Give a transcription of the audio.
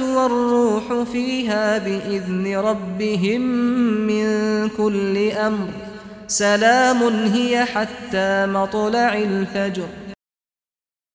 والروح فيها بإذن ربهم من كل أمر سلام هي حتى مطلع الفجر